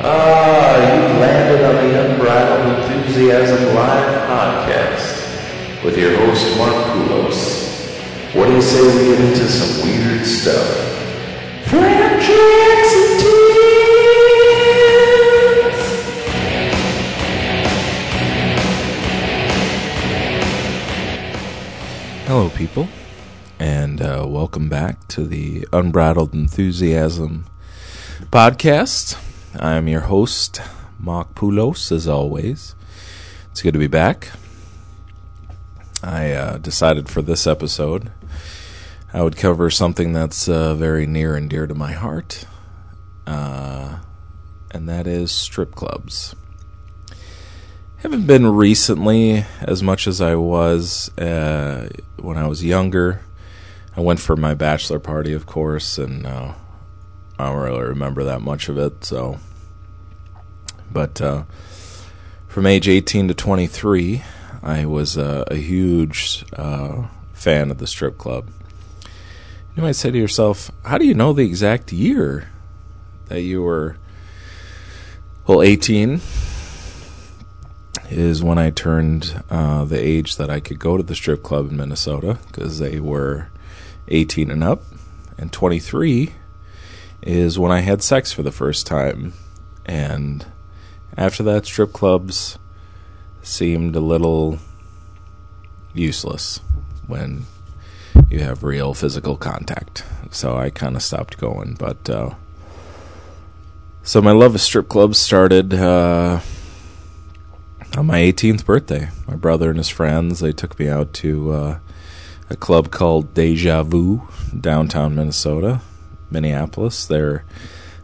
Ah, you landed on the Unbridled Enthusiasm Live podcast with your host, Mark Poulos. What do you say we get into some weird stuff? Frank Jackson Hello, people, and uh, welcome back to the Unbridled Enthusiasm podcast. I'm your host, Mark Poulos, as always. It's good to be back. I uh, decided for this episode I would cover something that's uh, very near and dear to my heart, uh, and that is strip clubs. Haven't been recently as much as I was uh, when I was younger. I went for my bachelor party, of course, and uh, I don't really remember that much of it. So, but uh, from age 18 to 23, I was uh, a huge uh, fan of the strip club. You might say to yourself, "How do you know the exact year that you were?" Well, 18 is when I turned uh, the age that I could go to the strip club in Minnesota because they were 18 and up, and 23 is when I had sex for the first time. And after that, strip clubs seemed a little useless when you have real physical contact. So I kind of stopped going. But uh, so my love of strip clubs started uh, on my 18th birthday. My brother and his friends they took me out to uh, a club called Deja Vu downtown Minnesota. Minneapolis. Their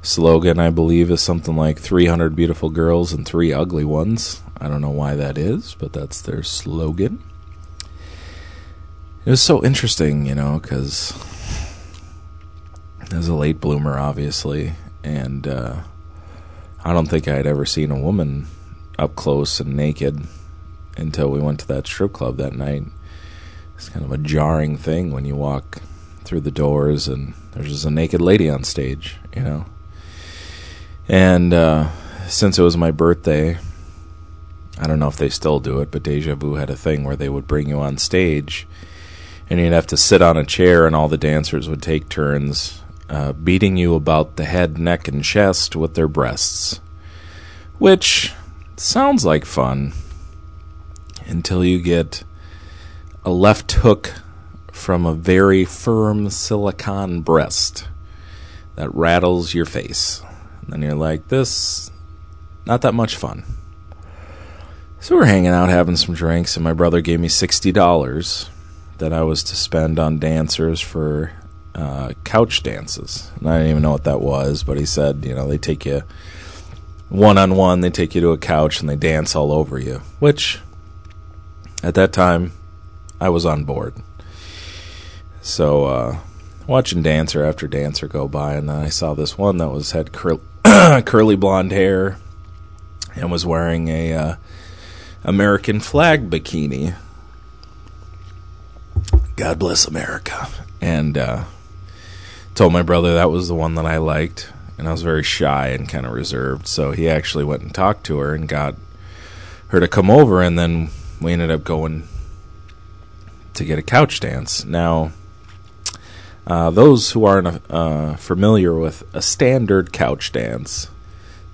slogan, I believe, is something like 300 beautiful girls and three ugly ones. I don't know why that is, but that's their slogan. It was so interesting, you know, because I was a late bloomer, obviously, and uh, I don't think I had ever seen a woman up close and naked until we went to that strip club that night. It's kind of a jarring thing when you walk through the doors and there's just a naked lady on stage, you know. And uh, since it was my birthday, I don't know if they still do it, but Deja Vu had a thing where they would bring you on stage and you'd have to sit on a chair and all the dancers would take turns uh, beating you about the head, neck, and chest with their breasts. Which sounds like fun until you get a left hook from a very firm silicone breast that rattles your face. And then you're like, this, not that much fun. So we're hanging out having some drinks, and my brother gave me $60 that I was to spend on dancers for uh, couch dances. And I didn't even know what that was, but he said, you know, they take you one on one, they take you to a couch and they dance all over you, which at that time I was on board. So, uh, watching dancer after dancer go by, and then I saw this one that was had cur- curly blonde hair and was wearing a uh, American flag bikini. God bless America. And uh, told my brother that was the one that I liked, and I was very shy and kind of reserved. So he actually went and talked to her and got her to come over, and then we ended up going to get a couch dance. Now uh, those who aren't uh, familiar with a standard couch dance,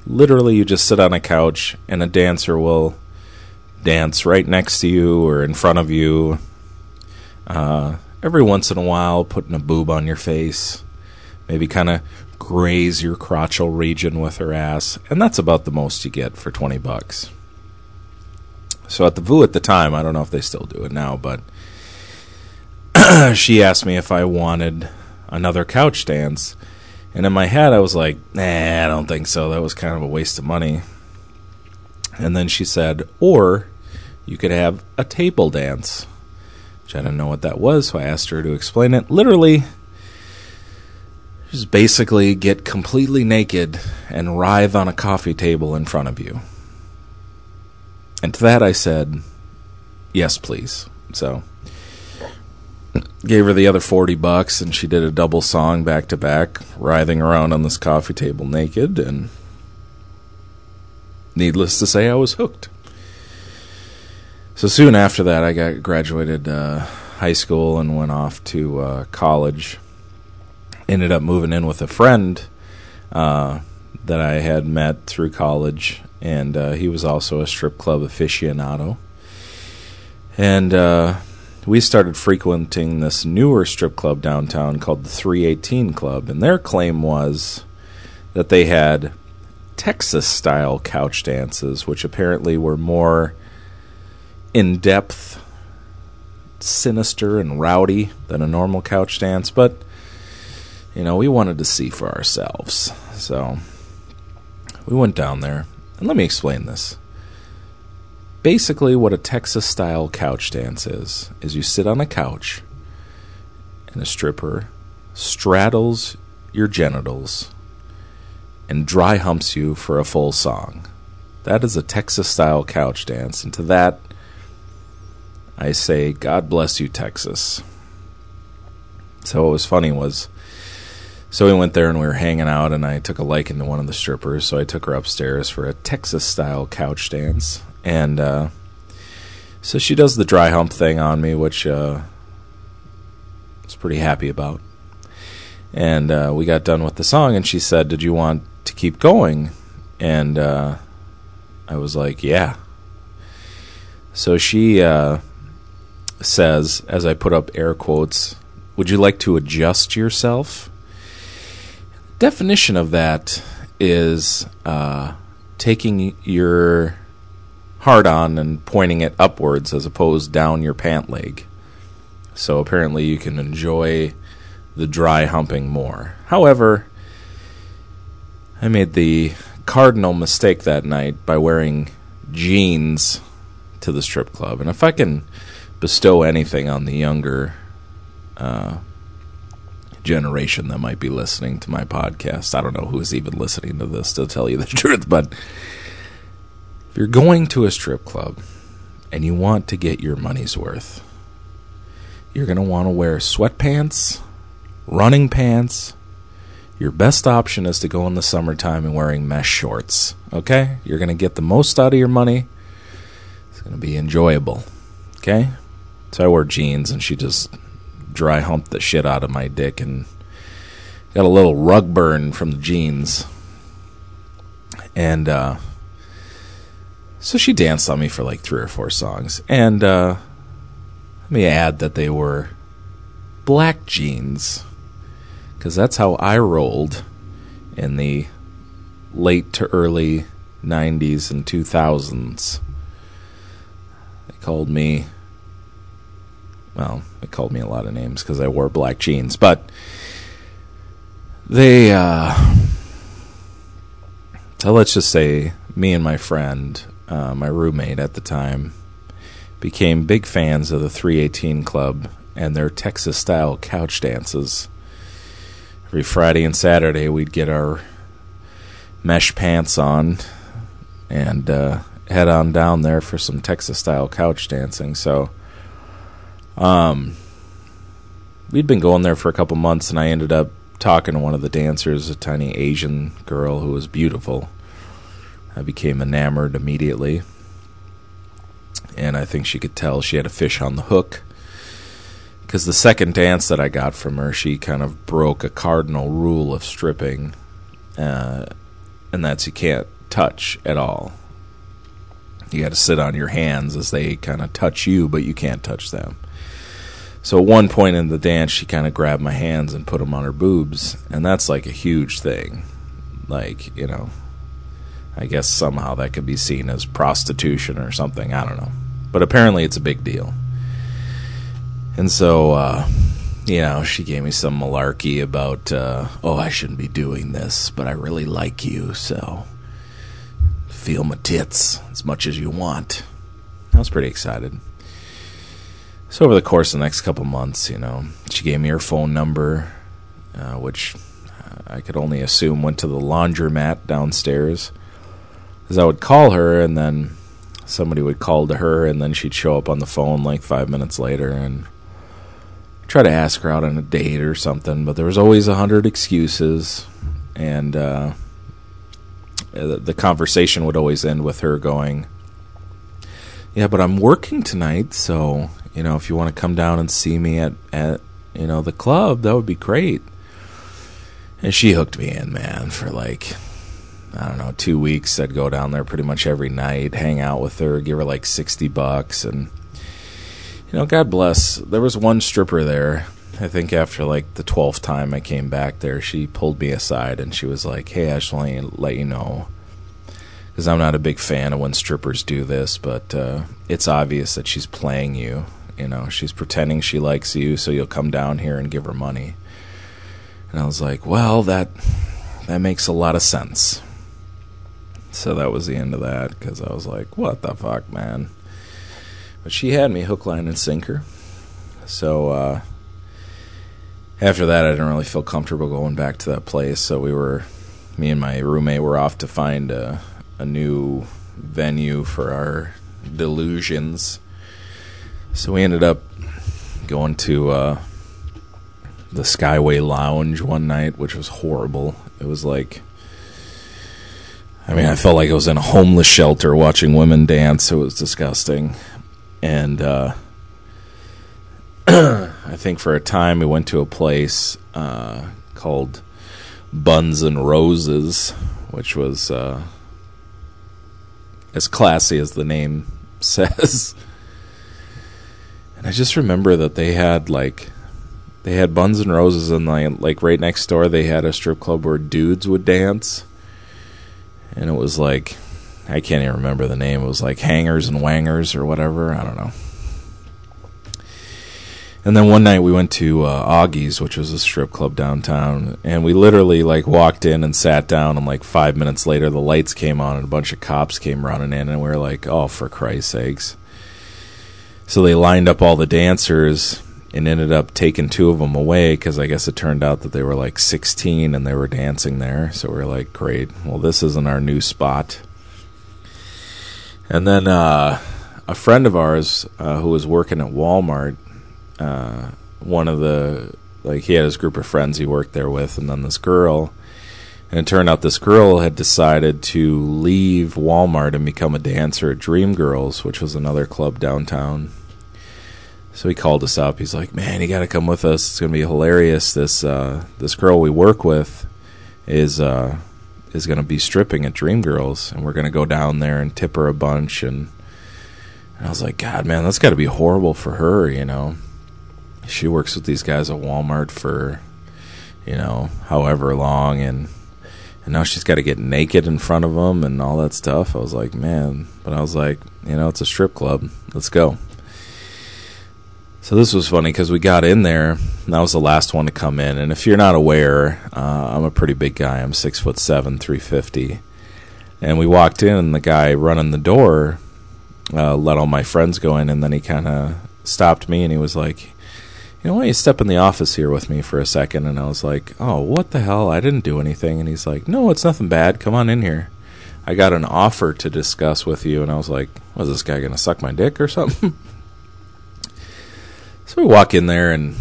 literally you just sit on a couch and a dancer will dance right next to you or in front of you. Uh, every once in a while, putting a boob on your face, maybe kind of graze your crotchal region with her ass, and that's about the most you get for 20 bucks. So at the VU at the time, I don't know if they still do it now, but she asked me if I wanted another couch dance. And in my head, I was like, nah, I don't think so. That was kind of a waste of money. And then she said, or you could have a table dance, which I didn't know what that was. So I asked her to explain it. Literally, just basically get completely naked and writhe on a coffee table in front of you. And to that I said, yes, please. So gave her the other 40 bucks and she did a double song back to back writhing around on this coffee table naked and needless to say, I was hooked. So soon after that, I got graduated uh, high school and went off to uh, college. Ended up moving in with a friend uh, that I had met through college, and uh, he was also a strip club aficionado. And uh, we started frequenting this newer strip club downtown called the 318 Club, and their claim was that they had Texas style couch dances, which apparently were more in depth, sinister, and rowdy than a normal couch dance, but you know, we wanted to see for ourselves. So we went down there, and let me explain this. Basically, what a Texas style couch dance is, is you sit on a couch and a stripper straddles your genitals and dry humps you for a full song. That is a Texas style couch dance, and to that, I say, God bless you, Texas. So what was funny was, so we went there and we were hanging out, and I took a liking to one of the strippers, so I took her upstairs for a Texas style couch dance, and uh, so she does the dry hump thing on me, which uh, I was pretty happy about. And uh, we got done with the song, and she said, "Did you want to keep going?" And uh, I was like, "Yeah." So she uh, says, as I put up air quotes, "Would you like to adjust yourself?" Definition of that is uh, taking your hard on and pointing it upwards as opposed down your pant leg. So apparently you can enjoy the dry humping more. However, I made the cardinal mistake that night by wearing jeans to the strip club. And if I can bestow anything on the younger uh, generation that might be listening to my podcast, I don't know who's even listening to this to tell you the truth, but you're going to a strip club and you want to get your money's worth, you're going to want to wear sweatpants, running pants. Your best option is to go in the summertime and wearing mesh shorts. Okay? You're going to get the most out of your money. It's going to be enjoyable. Okay? So I wore jeans and she just dry humped the shit out of my dick and got a little rug burn from the jeans. And uh so she danced on me for like three or four songs. And uh, let me add that they were black jeans, because that's how I rolled in the late to early 90s and 2000s. They called me, well, they called me a lot of names because I wore black jeans, but they, uh, so let's just say me and my friend uh, my roommate at the time, became big fans of the 318 Club and their Texas style couch dances. Every Friday and Saturday, we'd get our mesh pants on and uh, head on down there for some Texas style couch dancing. So, um, we'd been going there for a couple months, and I ended up talking to one of the dancers, a tiny Asian girl who was beautiful. I became enamored immediately. And I think she could tell she had a fish on the hook. Because the second dance that I got from her, she kind of broke a cardinal rule of stripping. Uh, and that's you can't touch at all. You got to sit on your hands as they kind of touch you, but you can't touch them. So at one point in the dance, she kind of grabbed my hands and put them on her boobs, and that's like a huge thing. Like, you know, I guess somehow that could be seen as prostitution or something. I don't know. But apparently it's a big deal. And so, uh, you know, she gave me some malarkey about, uh, oh, I shouldn't be doing this, but I really like you, so feel my tits as much as you want. I was pretty excited. So over the course of the next couple months, you know, she gave me her phone number, uh, which I could only assume went to the laundromat downstairs because I would call her and then somebody would call to her and then she'd show up on the phone like five minutes later and try to ask her out on a date or something. But there was always a hundred excuses, and uh, the conversation would always end with her going, "Yeah, but I'm working tonight, so you know, if you want to come down and see me at at you know the club, that would be great." And she hooked me in, man, for like I don't know, two weeks. I'd go down there pretty much every night, hang out with her, give her like sixty bucks, and you know, God bless. There was one stripper there. I think after like the twelfth time I came back there, she pulled me aside and she was like, "Hey, I just want to let you know." Because I'm not a big fan of when strippers do this, but uh, it's obvious that she's playing you. You know, she's pretending she likes you, so you'll come down here and give her money. And I was like, well, that that makes a lot of sense. So that was the end of that because I was like, what the fuck, man? But she had me hook, line, and sinker. So uh, after that, I didn't really feel comfortable going back to that place. So we were, me and my roommate were off to find a, a new venue for our delusions. So we ended up going to uh, the Skyway Lounge one night, which was horrible. It was like, I mean, I felt like I was in a homeless shelter watching women dance. It was disgusting. And uh, I think for a time we went to a place uh, called Buns and Roses, which was uh, as classy as the name says. And I just remember that they had like they had Buns and Roses, and like, like right next door, they had a strip club where dudes would dance, and it was like I can't even remember the name. It was like Hangers and Wangers or whatever. I don't know. And then one night we went to uh, Augie's, which was a strip club downtown, and we literally like walked in and sat down, and like five minutes later, the lights came on and a bunch of cops came running in, and we were like, "Oh, for Christ's sakes!" So they lined up all the dancers and ended up taking two of them away because I guess it turned out that they were like 16 and they were dancing there. So we are like, great. Well, this isn't our new spot. And then uh, a friend of ours uh, who was working at Walmart, uh, one of the like he had his group of friends he worked there with, and then this girl. And it turned out this girl had decided to leave Walmart and become a dancer at Dream Girls, which was another club downtown. So he called us up. He's like, "Man, you got to come with us. It's going to be hilarious. This uh, this girl we work with is uh, is going to be stripping at Dream Girls, and we're going to go down there and tip her a bunch." And, and I was like, "God, man, that's got to be horrible for her." You know, she works with these guys at Walmart for you know however long, and and now she's got to get naked in front of them and all that stuff. I was like, "Man," but I was like, "You know, it's a strip club. Let's go." So this was funny because we got in there. And I was the last one to come in, and if you're not aware, uh, I'm a pretty big guy. I'm six foot seven, three fifty, and we walked in, and the guy running the door uh, let all my friends go in, and then he kind of stopped me, and he was like, "You know, why don't you step in the office here with me for a second? And I was like, "Oh, what the hell? I didn't do anything." And he's like, "No, it's nothing bad. Come on in here." I got an offer to discuss with you, and I was like, "Was this guy going to suck my dick or something?" So we walk in there and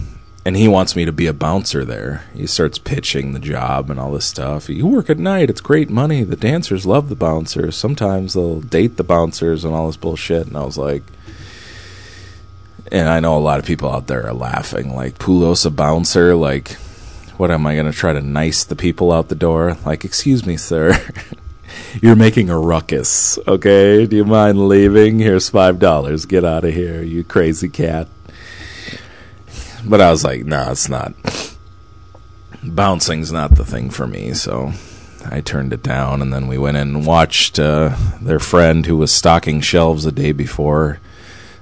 and he wants me to be a bouncer there. He starts pitching the job and all this stuff. You work at night, it's great money. The dancers love the bouncers. Sometimes they'll date the bouncers and all this bullshit. And I was like, and I know a lot of people out there are laughing, like Poulos a bouncer, like what am I going to try to nice the people out the door? Like, excuse me, sir. You're making a ruckus, okay? Do you mind leaving? Here's five dollars. Get out of here, you crazy cat. But I was like, nah, it's not. Bouncing's not the thing for me, so I turned it down. And then we went in and watched uh, their friend who was stocking shelves the day before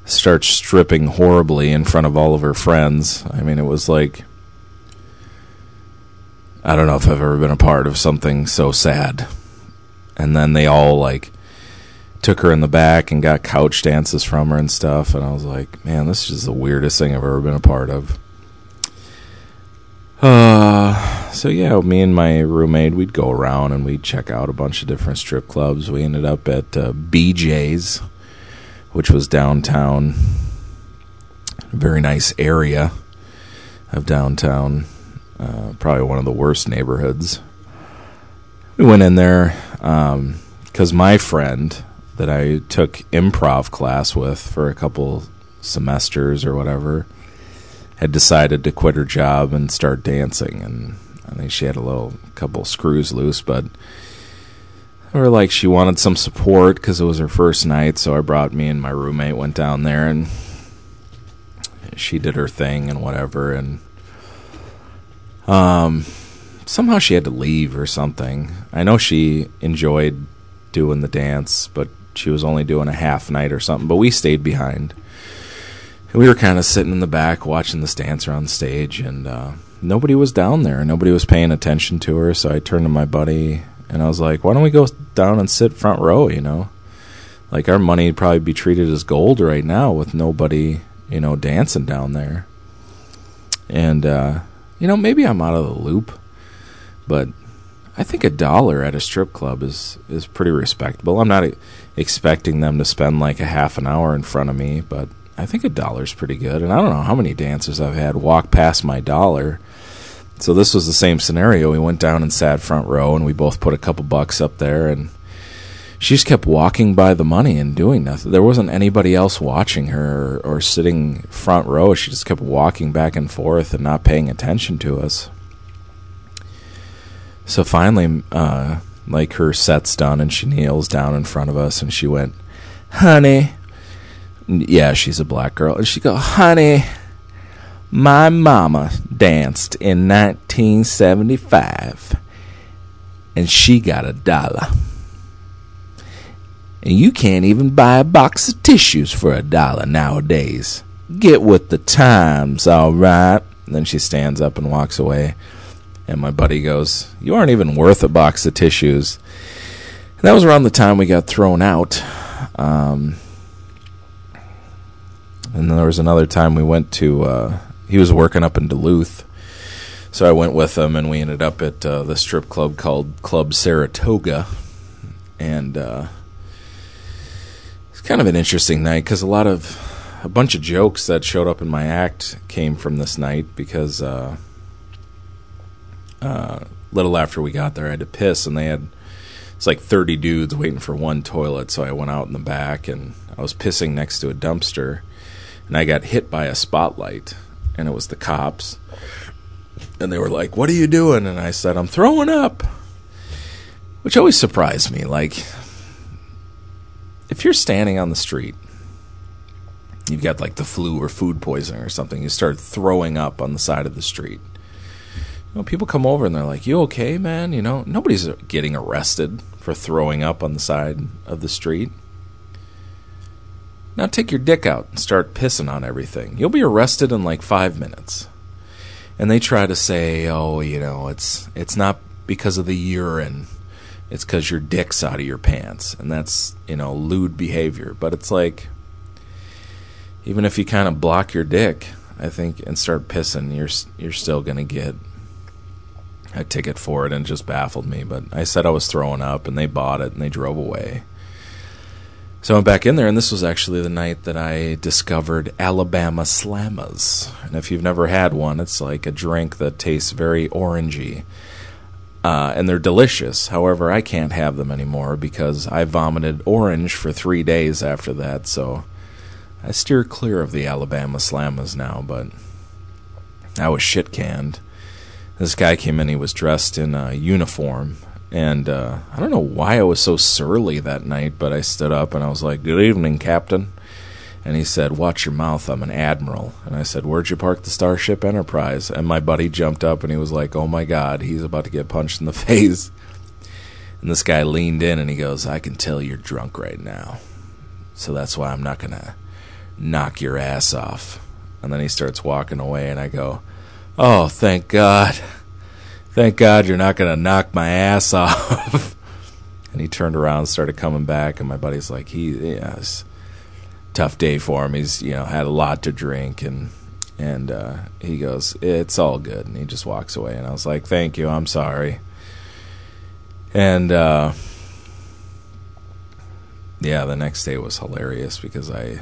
start stripping horribly in front of all of her friends. I mean, it was like. I don't know if I've ever been a part of something so sad. And then they all like took her in the back and got couch dances from her and stuff. And I was like, man, this is the weirdest thing I've ever been a part of. Uh, so yeah, me and my roommate, we'd go around and we'd check out a bunch of different strip clubs. We ended up at uh, BJ's, which was downtown, very nice area of downtown. Uh, probably one of the worst neighborhoods we went in there because my friend that I took improv class with for a couple semesters or whatever had decided to quit her job and start dancing. And I think she had a little couple screws loose but or like she wanted some support because it was her first night. So I brought me and my roommate went down there and she did her thing and whatever. And um somehow she had to leave or something. I know she enjoyed doing the dance but she was only doing a half night or something but we stayed behind and we were kind of sitting in the back watching this dancer on stage, and uh, nobody was down there. Nobody was paying attention to her. So I turned to my buddy and I was like, "Why don't we go down and sit front row?" You know, like our money would probably be treated as gold right now with nobody, you know, dancing down there. And uh, you know, maybe I'm out of the loop, but I think a dollar at a strip club is is pretty respectable. I'm not expecting them to spend like a half an hour in front of me, but I think a dollar's pretty good. And I don't know how many dancers I've had walk past my dollar. So this was the same scenario. We went down and sat front row, and we both put a couple bucks up there, and she just kept walking by the money and doing nothing. There wasn't anybody else watching her or, or sitting front row. She just kept walking back and forth and not paying attention to us. So finally, uh, like her set's done, and she kneels down in front of us, and she went, "Honey." Yeah, she's a black girl. And she go, honey, my mama danced in 1975, and she got a dollar. And you can't even buy a box of tissues for a dollar nowadays. Get with the times, all right. And then she stands up and walks away. And my buddy goes, You aren't even worth a box of tissues. And that was around the time we got thrown out. Um, and then there was another time we went to. Uh, he was working up in Duluth, so I went with him, and we ended up at uh, the strip club called Club Saratoga, and uh, it's kind of an interesting night because a lot of a bunch of jokes that showed up in my act came from this night because uh, uh, little after we got there, I had to piss, and they had it's like 30 dudes waiting for one toilet. So I went out in the back and I was pissing next to a dumpster and I got hit by a spotlight, and it was the cops. And they were like, What are you doing? And I said, I'm throwing up. Which always surprised me. Like, if you're standing on the street, you've got like the flu or food poisoning or something, you start throwing up on the side of the street. Know, people come over and they're like, You okay, man? You know, nobody's getting arrested for throwing up on the side of the street. Now take your dick out and start pissing on everything. You'll be arrested in like five minutes. And they try to say, oh, you know, it's it's not because of the urine. It's because your dick's out of your pants. And that's, you know, lewd behavior. But it's like, even if you kind of block your dick, I think, and start pissing, you're you're still going to get a ticket for it. And it just baffled me. But I said I was throwing up, and they bought it, and they drove away. So I went back in there, and this was actually the night that I discovered Alabama Slammers. And if you've never had one, it's like a drink that tastes very orangey. Uh, and they're delicious. However, I can't have them anymore because I vomited orange for three days after that. So I steer clear of the Alabama Slammers now, but I was shit canned. This guy came in, he was dressed in a uniform, and uh, I don't know why I was so surly that night, but I stood up and I was like, Good evening, Captain. And he said, Watch your mouth, I'm an admiral. And I said, Where'd you park the Starship Enterprise? And my buddy jumped up and he was like, Oh my God, he's about to get punched in the face. And this guy leaned in and he goes, I can tell you're drunk right now. So that's why I'm not to knock your ass off. And then he starts walking away and I go, Oh, thank God. Thank God you're not going to knock my ass off. and he turned around and started coming back. And my buddy's like, he, it's tough day for him. He's, you know, had a lot to drink. And, and uh, he goes, it's all good. And he just walks away. And I was like, thank you. I'm sorry. And, uh, yeah, the next day was hilarious because I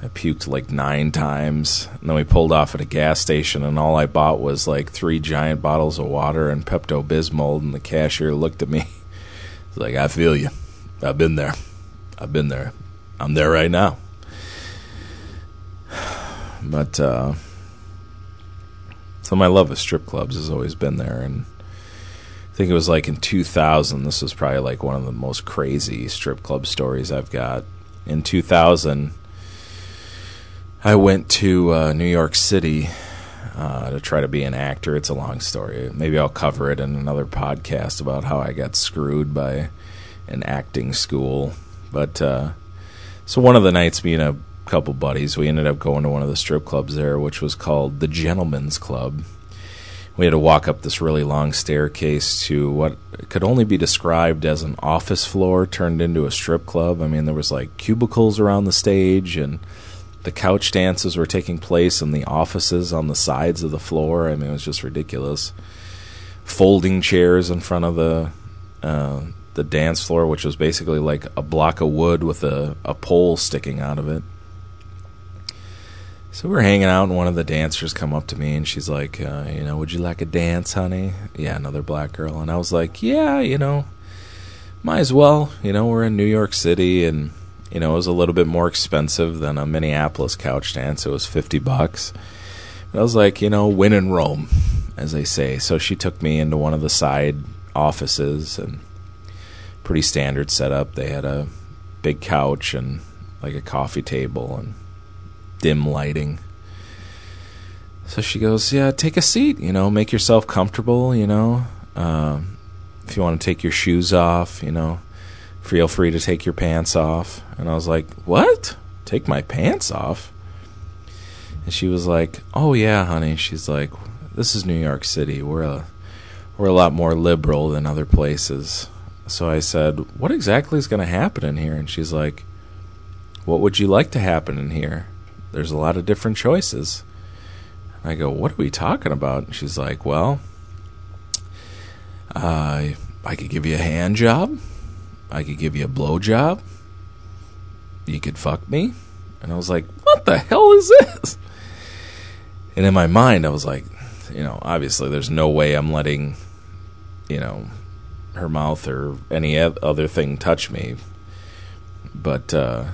I puked like nine times. And then we pulled off at a gas station, and all I bought was like three giant bottles of water and Pepto Bismol. And the cashier looked at me. He's like, I feel you. I've been there. I've been there. I'm there right now. But, uh, so my love of strip clubs has always been there. And I think it was like in 2000, this was probably like one of the most crazy strip club stories I've got. In 2000, I went to uh, New York City uh, to try to be an actor. It's a long story. Maybe I'll cover it in another podcast about how I got screwed by an acting school. But uh, so one of the nights, me and a couple buddies, we ended up going to one of the strip clubs there, which was called the Gentleman's Club. We had to walk up this really long staircase to what could only be described as an office floor turned into a strip club. I mean, there was like cubicles around the stage and the couch dances were taking place in the offices on the sides of the floor. I mean, it was just ridiculous. Folding chairs in front of the uh, the dance floor, which was basically like a block of wood with a, a pole sticking out of it. So we're hanging out, and one of the dancers come up to me, and she's like, uh, "You know, would you like a dance, honey?" Yeah, another black girl, and I was like, "Yeah, you know, might as well. You know, we're in New York City, and you know, it was a little bit more expensive than a Minneapolis couch dance. It was fifty bucks. But I was like, you know, win in Rome, as they say. So she took me into one of the side offices, and pretty standard setup. They had a big couch and like a coffee table and dim lighting. So she goes, "Yeah, take a seat. You know, make yourself comfortable. You know, uh, if you want to take your shoes off, you know, feel free to take your pants off." And I was like, "What? Take my pants off?" And she was like, "Oh yeah, honey." She's like, "This is New York City. We're a we're a lot more liberal than other places." So I said, "What exactly is going to happen in here?" And she's like, "What would you like to happen in here?" there's a lot of different choices. I go, what are we talking about? And she's like, well, uh, I could give you a hand job. I could give you a blow job. You could fuck me. And I was like, what the hell is this? And in my mind, I was like, you know, obviously there's no way I'm letting, you know, her mouth or any other thing touch me. But uh,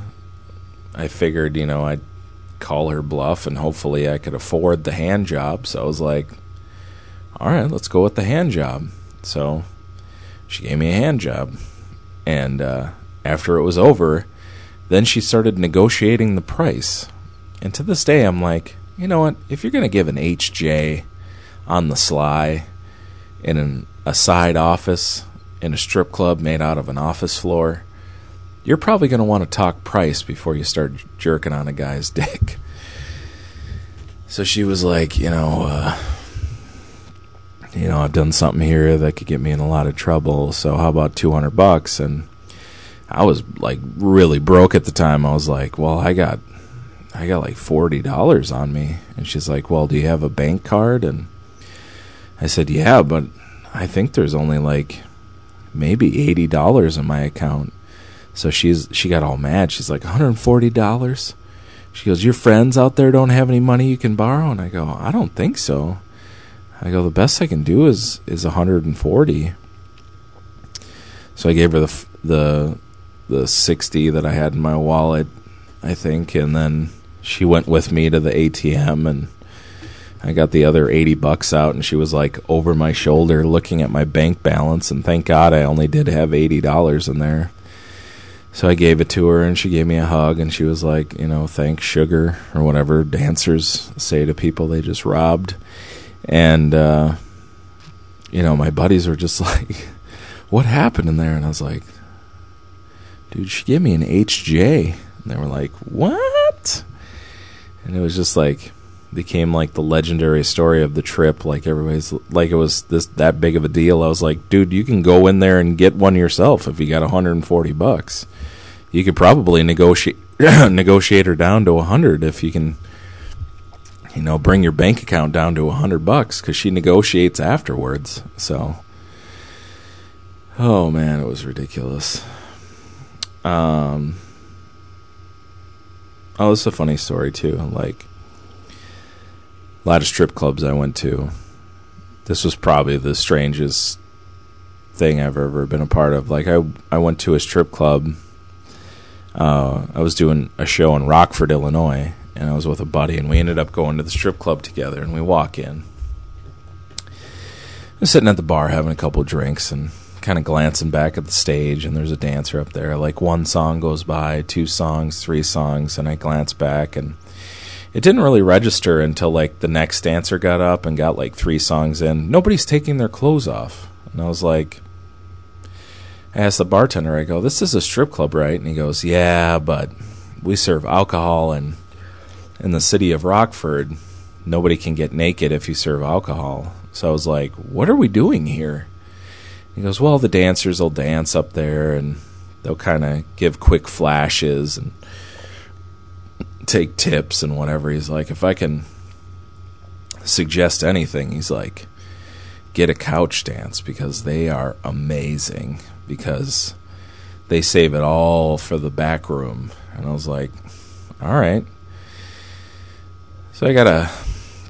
I figured, you know, I'd call her bluff and hopefully I could afford the hand job. So I was like, all right, let's go with the hand job. So she gave me a hand job. And uh, after it was over, then she started negotiating the price. And to this day, I'm like, you know what? If you're going to give an HJ on the sly in an, a side office in a strip club made out of an office floor, you're probably going to want to talk price before you start jerking on a guy's dick. So she was like, you know, uh, you know, I've done something here that could get me in a lot of trouble. So how about 200 bucks? And I was like really broke at the time. I was like, well, I got, I got like $40 on me. And she's like, well, do you have a bank card? And I said, yeah, but I think there's only like maybe $80 in my account. So she's she got all mad. She's like, $140? She goes, Your friends out there don't have any money you can borrow? And I go, I don't think so. I go, the best I can do is is 140. So I gave her the the the 60 that I had in my wallet, I think, and then she went with me to the ATM and I got the other 80 bucks out and she was like over my shoulder looking at my bank balance and thank God I only did have $80 in there. So I gave it to her, and she gave me a hug, and she was like, you know, thanks, sugar, or whatever dancers say to people they just robbed. And, uh, you know, my buddies were just like, what happened in there? And I was like, dude, she gave me an HJ. And they were like, what? And it was just like, became like the legendary story of the trip. Like everybody's like it was this that big of a deal. I was like, dude, you can go in there and get one yourself if you got 140 bucks. You could probably negotiate negotiate her down to 100 if you can you know, bring your bank account down to a 100 bucks cuz she negotiates afterwards. So Oh man, it was ridiculous. Um oh, this is a funny story too. Like a lot of strip clubs I went to. This was probably the strangest thing I've ever been a part of. Like I I went to a strip club. Uh, I was doing a show in Rockford, Illinois, and I was with a buddy, and we ended up going to the strip club together. And we walk in. I'm sitting at the bar having a couple drinks and kind of glancing back at the stage, and there's a dancer up there. Like one song goes by, two songs, three songs, and I glance back, and it didn't really register until like the next dancer got up and got like three songs in. Nobody's taking their clothes off, and I was like, I asked the bartender, I go, "This is a strip club, right?" And he goes, "Yeah, but we serve alcohol, and in the city of Rockford, nobody can get naked if you serve alcohol." So I was like, "What are we doing here?" He goes, Well, the dancers will dance up there and they'll kind of give quick flashes and take tips and whatever. He's like, If I can suggest anything, he's like, Get a couch dance because they are amazing because they save it all for the back room. And I was like, All right. So I got a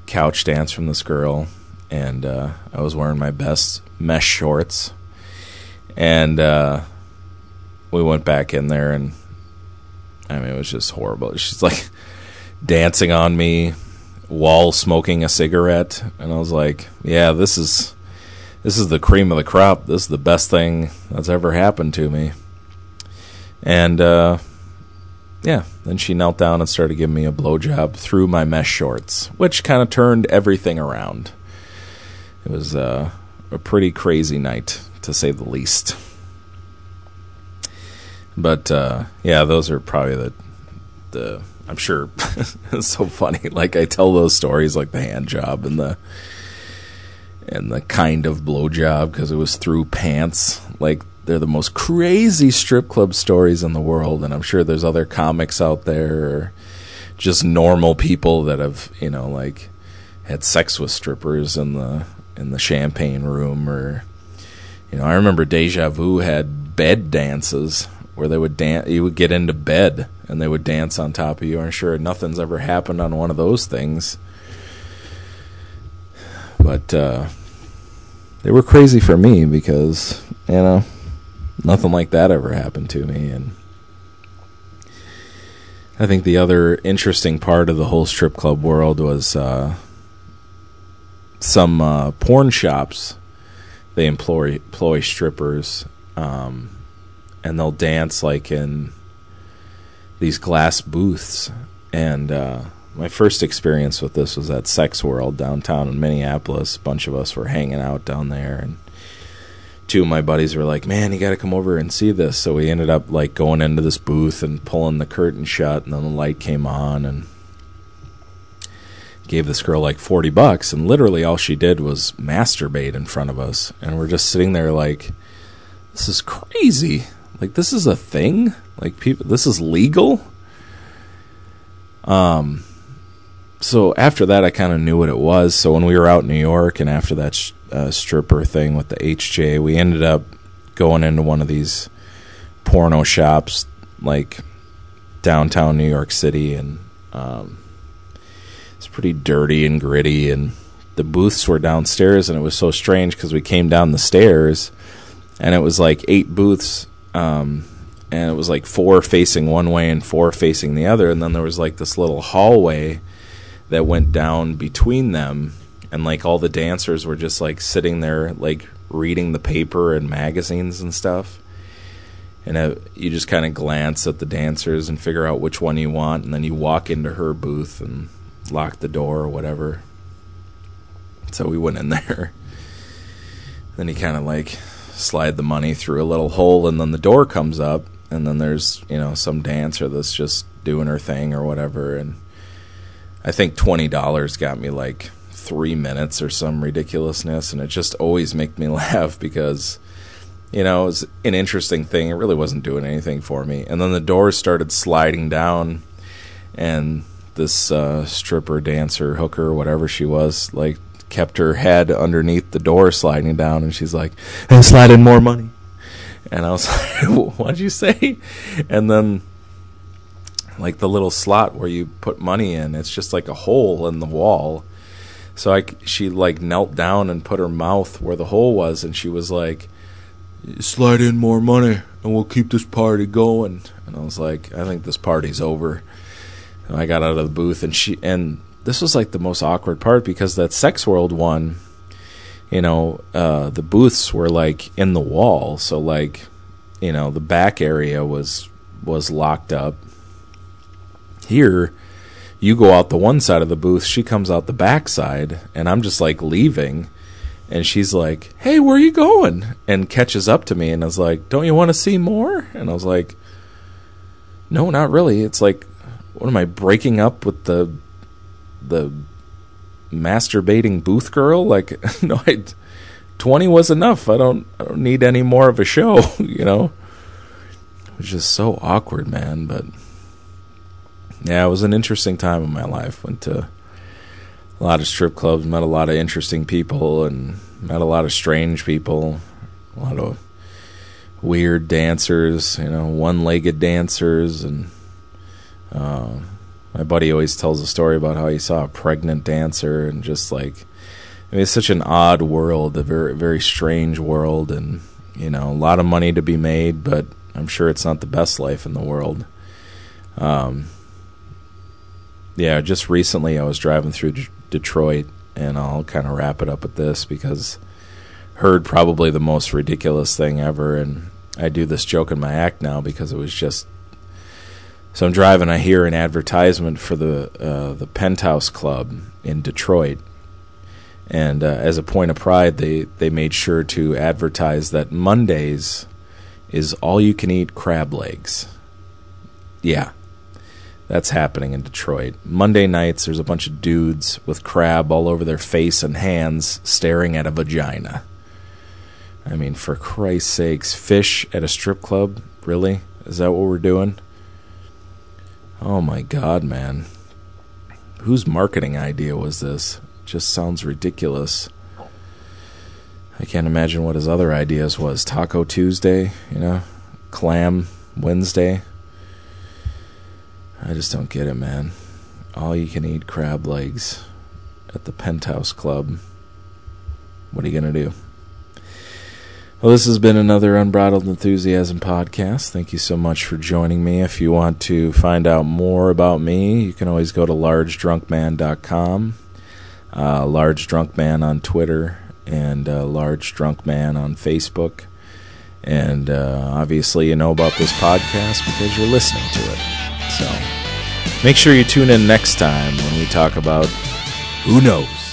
couch dance from this girl and uh, I was wearing my best mesh shorts, and uh, we went back in there, and I mean, it was just horrible. She's like dancing on me while smoking a cigarette, and I was like, "Yeah, this is this is the cream of the crop. This is the best thing that's ever happened to me." And uh, yeah, then she knelt down and started giving me a blowjob through my mesh shorts, which kind of turned everything around. It was uh, a pretty crazy night, to say the least. But uh, yeah, those are probably the the. I'm sure it's so funny. Like I tell those stories, like the hand job and the and the kind of blow job because it was through pants. Like they're the most crazy strip club stories in the world, and I'm sure there's other comics out there or just normal people that have you know like had sex with strippers in the in the champagne room or you know i remember deja vu had bed dances where they would dance you would get into bed and they would dance on top of you i'm sure nothing's ever happened on one of those things. But uh, they were crazy for me because you know nothing like that ever happened to me. And I think the other interesting part of the whole strip club world was uh, some uh, porn shops they employ employ strippers um, and they'll dance like in these glass booths. And uh, my first experience with this was at sex world downtown in minneapolis. A bunch of us were hanging out down there and two of my buddies were like man you got to come over and see this. So we ended up like going into this booth and pulling the curtain shut and then the light came on and gave this girl like 40 bucks. And literally all she did was masturbate in front of us. And we're just sitting there like this is crazy. Like this is a thing? Like people this is legal? Um so after that I kind of knew what it was. So when we were out in New York and after that sh- uh, stripper thing with the HJ we ended up going into one of these porno shops like downtown New York City and um it's pretty dirty and gritty and the booths were downstairs and it was so strange because we came down the stairs and it was like eight booths um, and it was like four facing one way and four facing the other and then there was like this little hallway that went down between them and like all the dancers were just like sitting there like reading the paper and magazines and stuff and uh, you just kind of glance at the dancers and figure out which one you want and then you walk into her booth and lock the door or whatever. So we went in there. Then he kind of like slide the money through a little hole, and then the door comes up, and then there's you know some dancer that's just doing her thing or whatever, and I think twenty dollars got me like three minutes or some ridiculousness, and it just always made me laugh because you know it was an interesting thing. It really wasn't doing anything for me, and then the doors started sliding down, and this uh, stripper, dancer, hooker, whatever she was, like kept her head underneath the door sliding down, and she's like, "And slide in more money." And I was like, "What'd you say?" And then like the little slot where you put money in. It's just like a hole in the wall. So I, she like knelt down and put her mouth where the hole was, and she was like, "Slide in more money, and we'll keep this party going." And I was like, "I think this party's over." And I got out of the booth, and she and this was like the most awkward part because that Sex World one, you know, uh, the booths were like in the wall, so like, you know, the back area was was locked up. Here, you go out the one side of the booth, she comes out the back side, and I'm just like leaving. And she's like, "Hey, where are you going?" And catches up to me, and I was like, "Don't you want to see more?" And I was like, "No, not really." It's like, what am I breaking up with the the masturbating booth girl? Like, no, I, twenty was enough. I don't, I don't need any more of a show. You know, it was just so awkward, man. But yeah, it was an interesting time in my life. Went to a lot of strip clubs, met a lot of interesting people, and met a lot of strange people. A lot of weird dancers, you know, one-legged dancers, and uh, my buddy always tells a story about how he saw a pregnant dancer, and just like, I mean, it's such an odd world, a very very strange world, and you know, a lot of money to be made, but I'm sure it's not the best life in the world. Um, yeah, just recently I was driving through D- Detroit, and I'll kind of wrap it up with this because heard probably the most ridiculous thing ever, and I do this joke in my act now because it was just. So I'm driving, I hear an advertisement for the uh, the Penthouse Club in Detroit, and uh, as a point of pride, they they made sure to advertise that Mondays is all you can eat crab legs. Yeah, that's happening in Detroit. Monday nights, there's a bunch of dudes with crab all over their face and hands staring at a vagina. I mean, for Christ's sakes, fish at a strip club? Really? Is that what we're doing? Oh my god, man. Whose marketing idea was this? It just sounds ridiculous. I can't imagine what his other ideas was. Taco Tuesday, you know? Clam Wednesday. I just don't get it, man. All you can eat crab legs at the Penthouse Club. What are you going to do? Well, this has been another Unbridled Enthusiasm podcast. Thank you so much for joining me. If you want to find out more about me, you can always go to largedrunkman.com, uh, Large Drunk Man on Twitter, and uh, Large Drunk Man on Facebook. And uh, obviously, you know about this podcast because you're listening to it. So make sure you tune in next time when we talk about who knows.